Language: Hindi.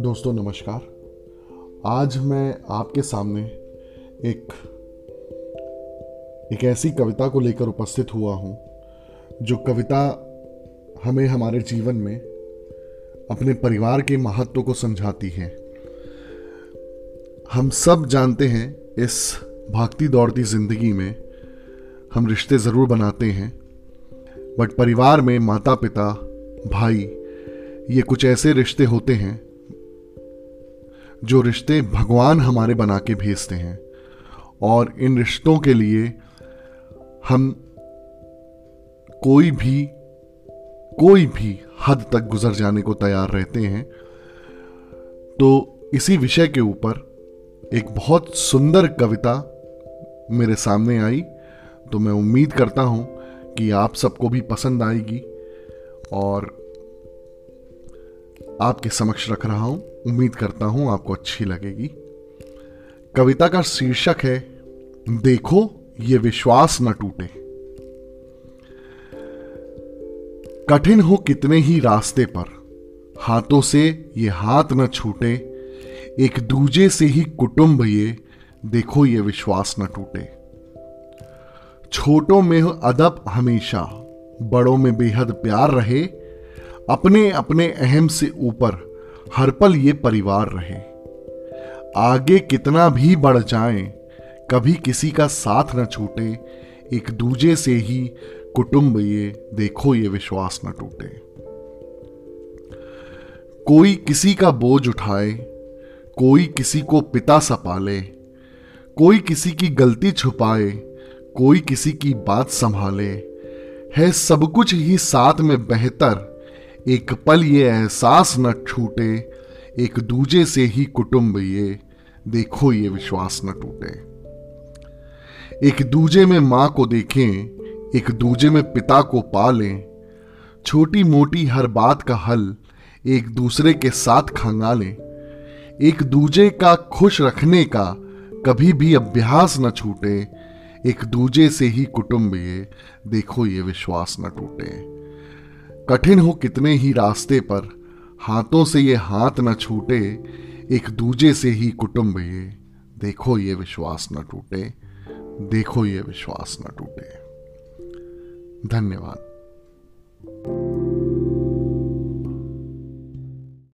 दोस्तों, नमस्कार। आज मैं आपके सामने एक एक ऐसी कविता को लेकर उपस्थित हुआ हूँ, जो कविता हमें हमारे जीवन में अपने परिवार के महत्व को समझाती है। हम सब जानते हैं, इस भागती दौड़ती ज़िंदगी में हम रिश्ते ज़रूर बनाते हैं बट परिवार में माता पिता भाई, ये कुछ ऐसे रिश्ते होते हैं, जो रिश्ते भगवान हमारे बना के भेजते हैं। और इन रिश्तों के लिए हम कोई भी कोई भी हद तक गुजर जाने को तैयार रहते हैं। तो इसी विषय के ऊपर एक बहुत सुंदर कविता मेरे सामने आई तो मैं उम्मीद करता हूँ कि आप सबको भी पसंद आएगी और आपके समक्ष रख रहा हूँ, उम्मीद करता हूँ आपको अच्छी लगेगी। कविता का शीर्षक है, देखो, ये विश्वास न टूटे। कठिन हो कितने ही रास्ते पर, हाथों से ये हाथ न छूटे, एक दूजे से ही कुटुंब ये, देखो, ये विश्वास न टूटे। छोटों में हो अदब हमेशा, बड़ों में बेहद प्यार रहे, अपने अपने अहम से ऊपर हर पल ये परिवार रहे। आगे कितना भी बढ़ जाए, कभी किसी का साथ न छूटे, एक दूजे से ही कुटुंब ये, देखो ये विश्वास न टूटे। कोई किसी का बोझ उठाए, कोई किसी को पिता सा पाले कोई किसी की गलती छुपाए कोई किसी की बात संभाले, है सब कुछ ही साथ में बेहतर। एक पल ये एहसास न छूटे, एक दूजे से ही कुटुंब ये, देखो ये विश्वास न टूटे। एक दूजे में माँ को देखें, एक दूजे में पिता को पालें। छोटी मोटी हर बात का हल एक दूसरे के साथ खंगालें। एक दूजे का खुश रखने का कभी भी अभ्यास न छूटे एक दूजे से ही कुटुंब ये देखो ये विश्वास न टूटे। कठिन हो कितने ही रास्ते पर, हाथों से ये हाथ न छूटे, एक दूजे से ही कुटुंब ये देखो ये विश्वास न टूटे, देखो ये विश्वास न टूटे। धन्यवाद।